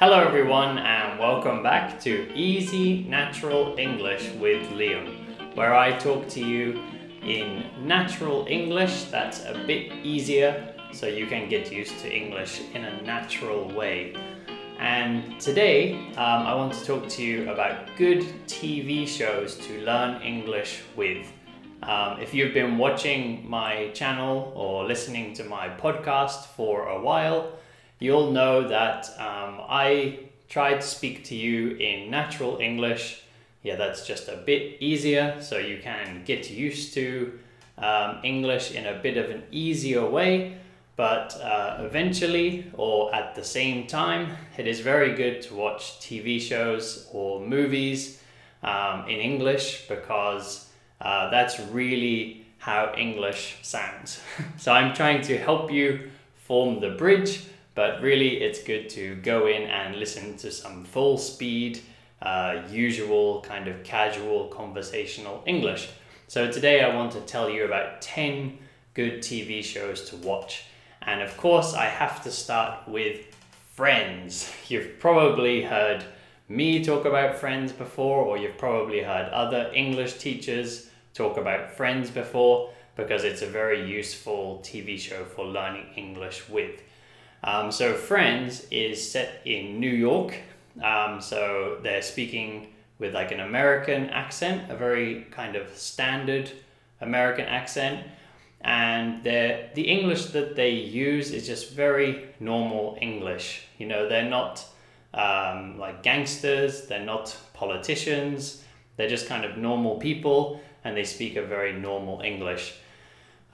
Hello, everyone, and welcome back to Easy Natural English with Liam, where I talk to you in natural English that's a bit easier so you can get used to English in a natural way. And today, um, I want to talk to you about good TV shows to learn English with. Um, if you've been watching my channel or listening to my podcast for a while, you'll know that um, I try to speak to you in natural English. Yeah, that's just a bit easier, so you can get used to um, English in a bit of an easier way. But uh, eventually, or at the same time, it is very good to watch TV shows or movies um, in English because uh, that's really how English sounds. so I'm trying to help you form the bridge but really, it's good to go in and listen to some full speed, uh, usual kind of casual conversational English. So today I want to tell you about 10 good TV shows to watch. And of course, I have to start with Friends. You've probably heard me talk about Friends before, or you've probably heard other English teachers talk about Friends before, because it's a very useful TV show for learning English with. Um, so Friends is set in New York. Um, so they're speaking with like an American accent, a very kind of standard American accent. And the English that they use is just very normal English. You know, they're not um, like gangsters, they're not politicians, they're just kind of normal people and they speak a very normal English.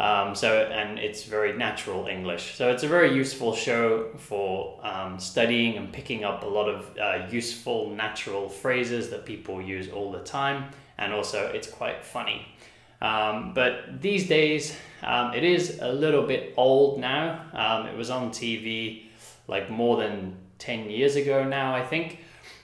Um, so and it's very natural English. So it's a very useful show for um, studying and picking up a lot of uh, useful natural phrases that people use all the time, and also it's quite funny. Um, but these days, um, it is a little bit old now. Um, it was on TV like more than ten years ago now, I think.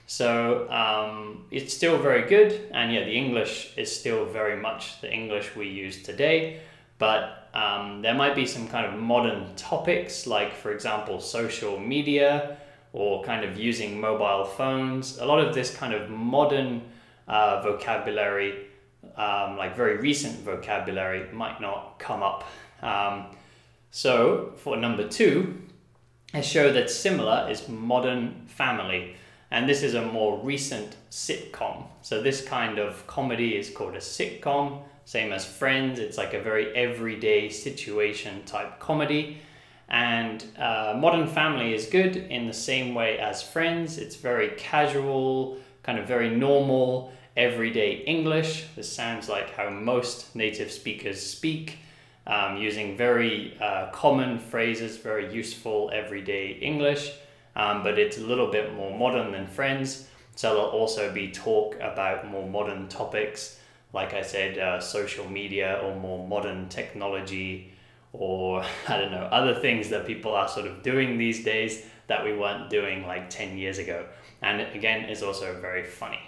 So um, it's still very good, and yeah, the English is still very much the English we use today but um, there might be some kind of modern topics, like, for example, social media or kind of using mobile phones. A lot of this kind of modern uh, vocabulary, um, like very recent vocabulary, might not come up. Um, so, for number two, a show that's similar is Modern Family. And this is a more recent sitcom. So, this kind of comedy is called a sitcom same as Friends. It's like a very everyday situation type comedy. And uh, Modern Family is good in the same way as Friends. It's very casual, kind of very normal, everyday English. This sounds like how most native speakers speak, um, using very uh, common phrases, very useful everyday English. Um, but it's a little bit more modern than Friends. So there'll also be talk about more modern topics like I said, uh, social media or more modern technology or I don't know, other things that people are sort of doing these days that we weren't doing like 10 years ago. And again, is also very funny.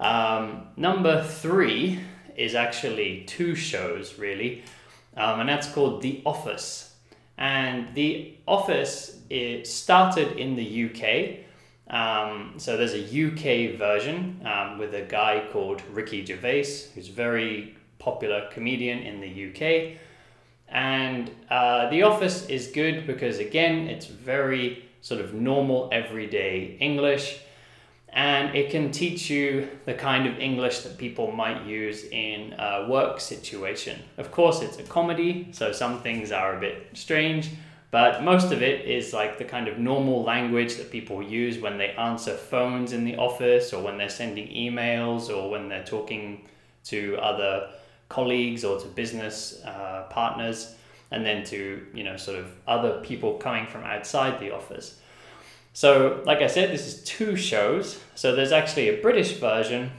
Um, number three is actually two shows, really, um, and that's called The Office. And The Office it started in the UK um, so there's a UK version um, with a guy called Ricky Gervais, who's a very popular comedian in the UK. And uh, The Office is good because, again, it's very sort of normal, everyday English. And it can teach you the kind of English that people might use in a work situation. Of course, it's a comedy, so some things are a bit strange, but most of it is like the kind of normal language that people use when they answer phones in the office or when they're sending emails or when they're talking to other colleagues or to business uh, partners and then to you know sort of other people coming from outside the office. So like i said this is two shows. So there's actually a british version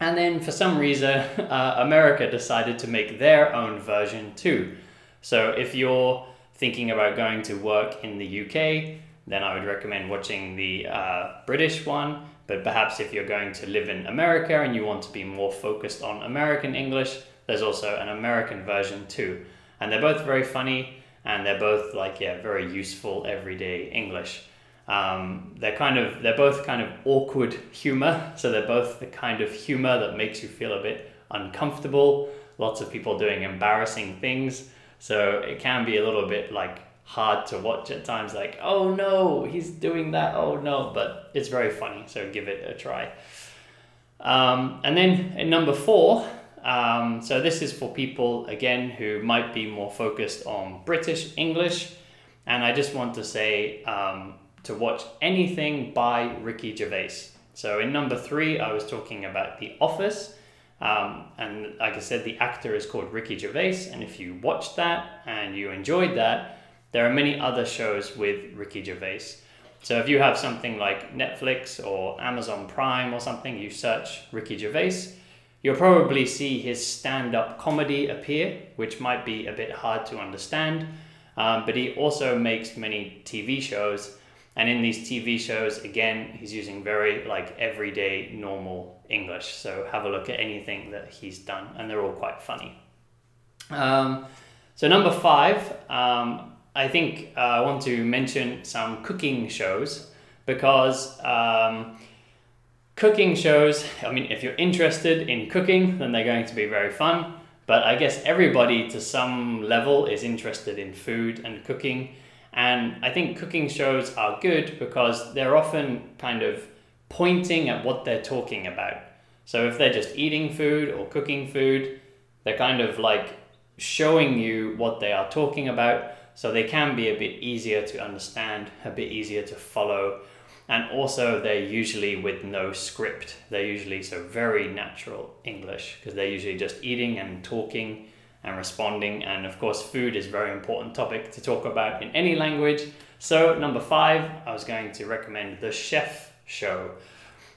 and then for some reason uh, america decided to make their own version too. So if you're thinking about going to work in the UK, then I would recommend watching the uh, British one. But perhaps if you're going to live in America and you want to be more focused on American English, there's also an American version too. And they're both very funny and they're both like, yeah, very useful everyday English. Um, they're kind of they're both kind of awkward humor, so they're both the kind of humor that makes you feel a bit uncomfortable. Lots of people doing embarrassing things, so it can be a little bit like hard to watch at times. Like, oh no, he's doing that. Oh no, but it's very funny. So give it a try. Um, and then in number four, um, so this is for people again who might be more focused on British English, and I just want to say um, to watch anything by Ricky Gervais. So in number three, I was talking about The Office. Um, and like I said, the actor is called Ricky Gervais. And if you watched that and you enjoyed that, there are many other shows with Ricky Gervais. So if you have something like Netflix or Amazon Prime or something, you search Ricky Gervais, you'll probably see his stand up comedy appear, which might be a bit hard to understand. Um, but he also makes many TV shows and in these TV shows, again, he's using very like everyday, normal English. So have a look at anything that he's done, and they're all quite funny. Um, so number five, um, I think uh, I want to mention some cooking shows because um, cooking shows. I mean, if you're interested in cooking, then they're going to be very fun. But I guess everybody to some level is interested in food and cooking. And I think cooking shows are good because they're often kind of pointing at what they're talking about. So if they're just eating food or cooking food, they're kind of like showing you what they are talking about. So they can be a bit easier to understand, a bit easier to follow. And also, they're usually with no script. They're usually so very natural English because they're usually just eating and talking and responding. And of course, food is a very important topic to talk about in any language. So, number five, I was going to recommend The Chef Show.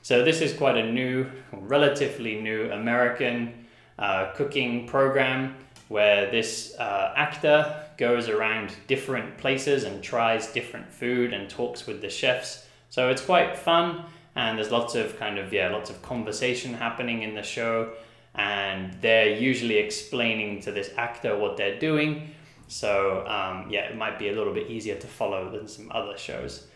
So, this is quite a new, relatively new American uh, cooking program where this uh, actor goes around different places and tries different food and talks with the chefs. So, it's quite fun and there's lots of kind of, yeah, lots of conversation happening in the show and they're usually explaining to this actor what they're doing. So um, yeah, it might be a little bit easier to follow than some other shows.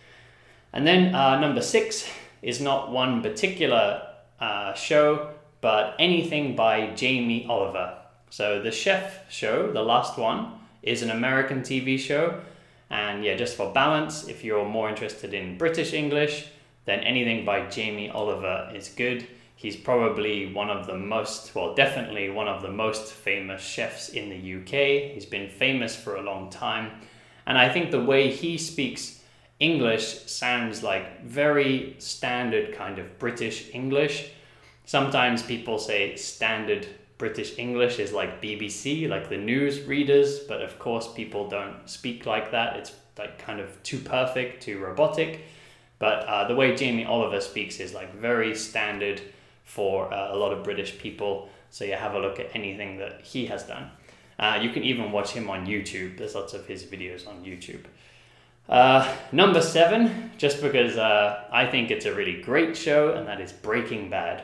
And then uh, number six is not one particular uh, show, but anything by Jamie Oliver. So the Chef Show, the last one, is an American TV show. And yeah, just for balance, if you're more interested in British English, then anything by Jamie Oliver is good. He's probably one of the most, well, definitely one of the most famous chefs in the UK. He's been famous for a long time. And I think the way he speaks English sounds like very standard kind of British English. Sometimes people say standard British English is like BBC, like the news readers, but of course people don't speak like that. It's like kind of too perfect, too robotic. But uh, the way Jamie Oliver speaks is like very standard for uh, a lot of British people. So you have a look at anything that he has done. Uh, you can even watch him on YouTube. There's lots of his videos on YouTube. Uh, number seven, just because uh, I think it's a really great show, and that is Breaking Bad.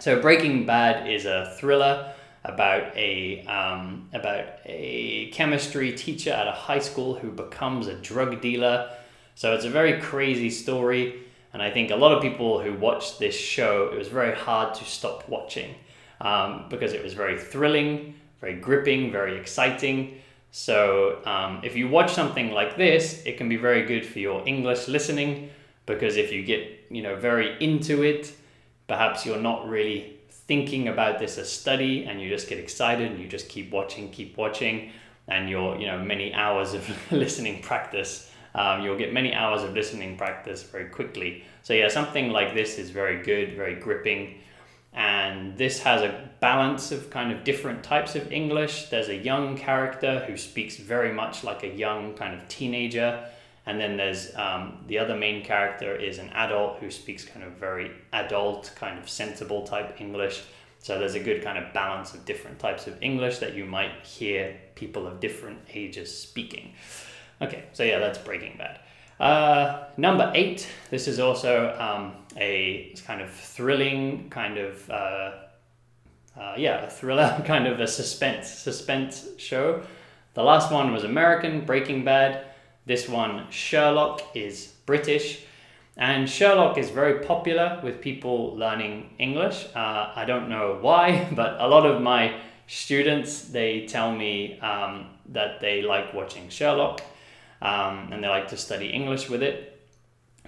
So Breaking Bad is a thriller about a um, about a chemistry teacher at a high school who becomes a drug dealer. So it's a very crazy story. And I think a lot of people who watched this show, it was very hard to stop watching um, because it was very thrilling, very gripping, very exciting. So um, if you watch something like this, it can be very good for your English listening because if you get you know very into it, perhaps you're not really thinking about this as study and you just get excited and you just keep watching, keep watching, and your you know many hours of listening practice um, you'll get many hours of listening practice very quickly. So yeah, something like this is very good, very gripping. And this has a balance of kind of different types of English. There's a young character who speaks very much like a young kind of teenager. And then there's um, the other main character is an adult who speaks kind of very adult, kind of sensible type English. So there's a good kind of balance of different types of English that you might hear people of different ages speaking. Okay, so yeah, that's Breaking Bad. Uh, number eight, this is also um, a kind of thrilling, kind of, uh, uh, yeah, a thriller, kind of a suspense, suspense show. The last one was American, Breaking Bad. This one, Sherlock, is British. And Sherlock is very popular with people learning English. Uh, I don't know why, but a lot of my students they tell me um, that they like watching Sherlock um, and they like to study English with it.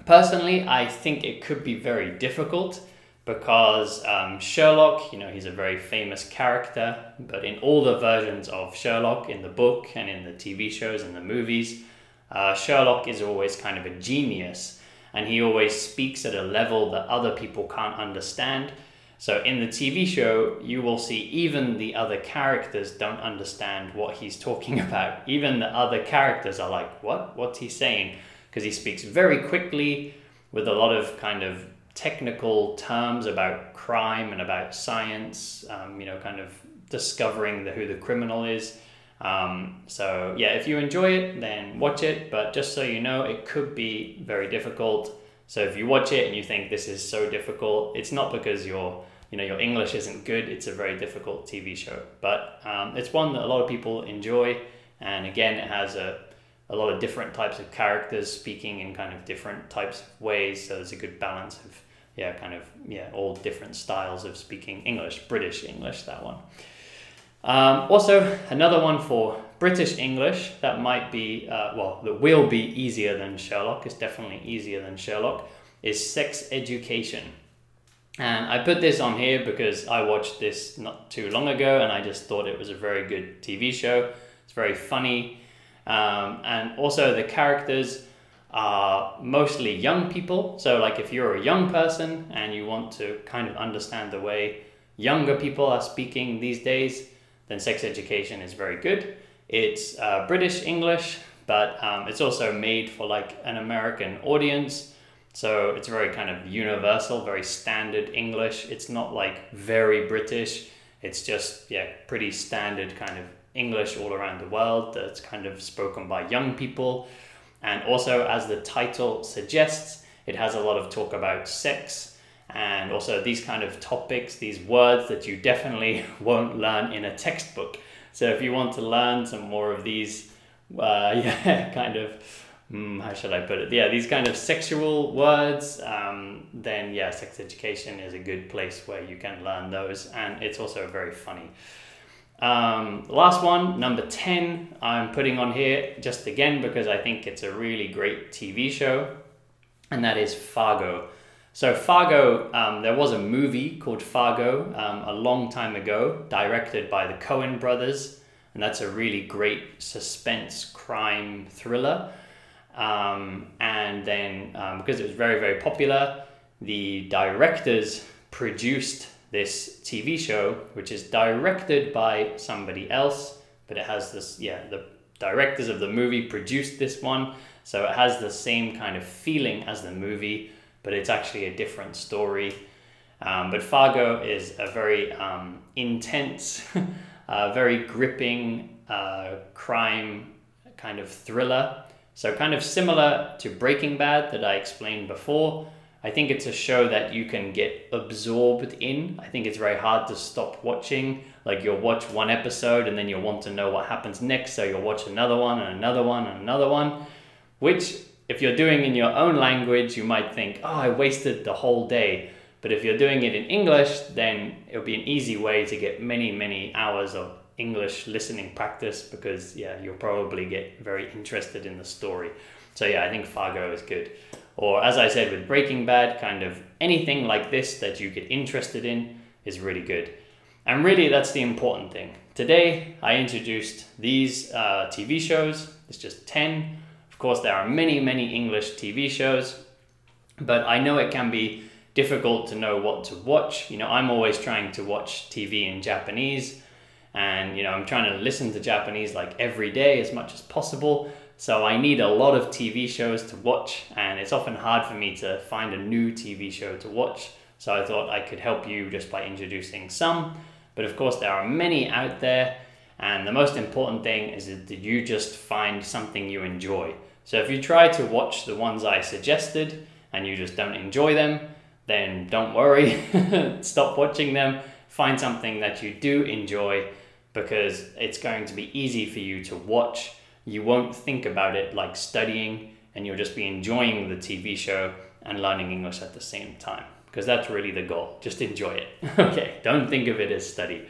Personally, I think it could be very difficult because um, Sherlock, you know, he's a very famous character, but in all the versions of Sherlock, in the book and in the TV shows and the movies, uh, Sherlock is always kind of a genius and he always speaks at a level that other people can't understand. So in the TV show, you will see even the other characters don't understand what he's talking about. Even the other characters are like, what? What's he saying? Because he speaks very quickly with a lot of kind of technical terms about crime and about science, um, you know, kind of discovering the, who the criminal is. Um, so, yeah, if you enjoy it, then watch it. But just so you know, it could be very difficult. So, if you watch it and you think this is so difficult, it's not because your you know your English isn't good. It's a very difficult TV show, but um, it's one that a lot of people enjoy. And again, it has a a lot of different types of characters speaking in kind of different types of ways. So there's a good balance of yeah, kind of yeah, all different styles of speaking English, British English. That one. Um, also, another one for British English that might be uh, well, that will be easier than Sherlock. It's definitely easier than Sherlock. Is sex education. And I put this on here because I watched this not too long ago and I just thought it was a very good TV show. It's very funny. Um, and also, the characters are mostly young people. So, like, if you're a young person and you want to kind of understand the way younger people are speaking these days, then sex education is very good. It's uh, British English, but um, it's also made for like an American audience. So it's very kind of universal, very standard English. It's not like very British. It's just, yeah, pretty standard kind of English all around the world that's kind of spoken by young people. And also, as the title suggests, it has a lot of talk about sex and also these kind of topics, these words that you definitely won't learn in a textbook. So if you want to learn some more of these, uh, yeah, kind of, mm, how should I put it? Yeah, these kind of sexual words, um, then yeah, sex education is a good place where you can learn those, and it's also very funny. Um, last one, number 10, I'm putting on here just again because I think it's a really great TV show, and that is Fargo. So, Fargo, um, there was a movie called Fargo um, a long time ago, directed by the Coen brothers, and that's a really great suspense crime thriller. Um, and then, um, because it was very, very popular, the directors produced this TV show, which is directed by somebody else, but it has this, yeah, the directors of the movie produced this one, so it has the same kind of feeling as the movie, but it's actually a different story. Um, but Fargo is a very um, intense, uh, very gripping uh, crime kind of thriller. So, kind of similar to Breaking Bad that I explained before, I think it's a show that you can get absorbed in. I think it's very hard to stop watching. Like you'll watch one episode and then you'll want to know what happens next, so you'll watch another one and another one and another one. Which, if you're doing in your own language, you might think, oh, I wasted the whole day. But if you're doing it in English, then it'll be an easy way to get many, many hours of English listening practice because, yeah, you'll probably get very interested in the story. So, yeah, I think Fargo is good. Or, as I said with Breaking Bad, kind of anything like this that you get interested in is really good. And really, that's the important thing. Today, I introduced these uh, TV shows. It's just 10. Of course, there are many, many English TV shows, but I know it can be difficult to know what to watch. You know, I'm always trying to watch TV in Japanese, and you know, I'm trying to listen to Japanese like every day as much as possible. So I need a lot of TV shows to watch, and it's often hard for me to find a new TV show to watch. So I thought I could help you just by introducing some. But of course, there are many out there, and the most important thing is that you just find something you enjoy. So if you try to watch the ones I suggested and you just don't enjoy them, then don't worry, stop watching them. Find something that you do enjoy because it's going to be easy for you to watch you won't think about it like studying and you'll just be enjoying the TV show and learning English at the same time because that's really the goal. Just enjoy it. okay, don't think of it as study.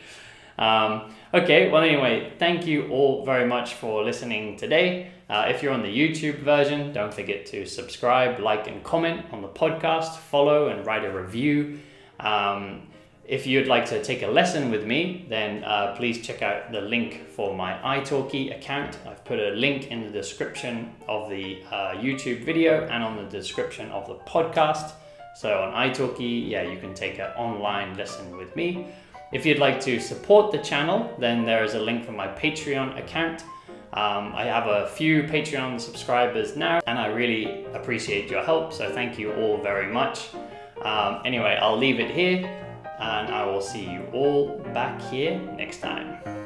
Um, okay, well, anyway, thank you all very much for listening today. Uh, if you're on the YouTube version, don't forget to subscribe, like, and comment on the podcast, follow, and write a review. Um, if you'd like to take a lesson with me, then uh, please check out the link for my italki account. I've put a link in the description of the uh, YouTube video and on the description of the podcast. So on italki, yeah, you can take an online lesson with me. If you'd like to support the channel, then there is a link for my Patreon account. Um, I have a few Patreon subscribers now, and I really appreciate your help. So thank you all very much. Um, anyway, I'll leave it here, and I will see you all back here next time.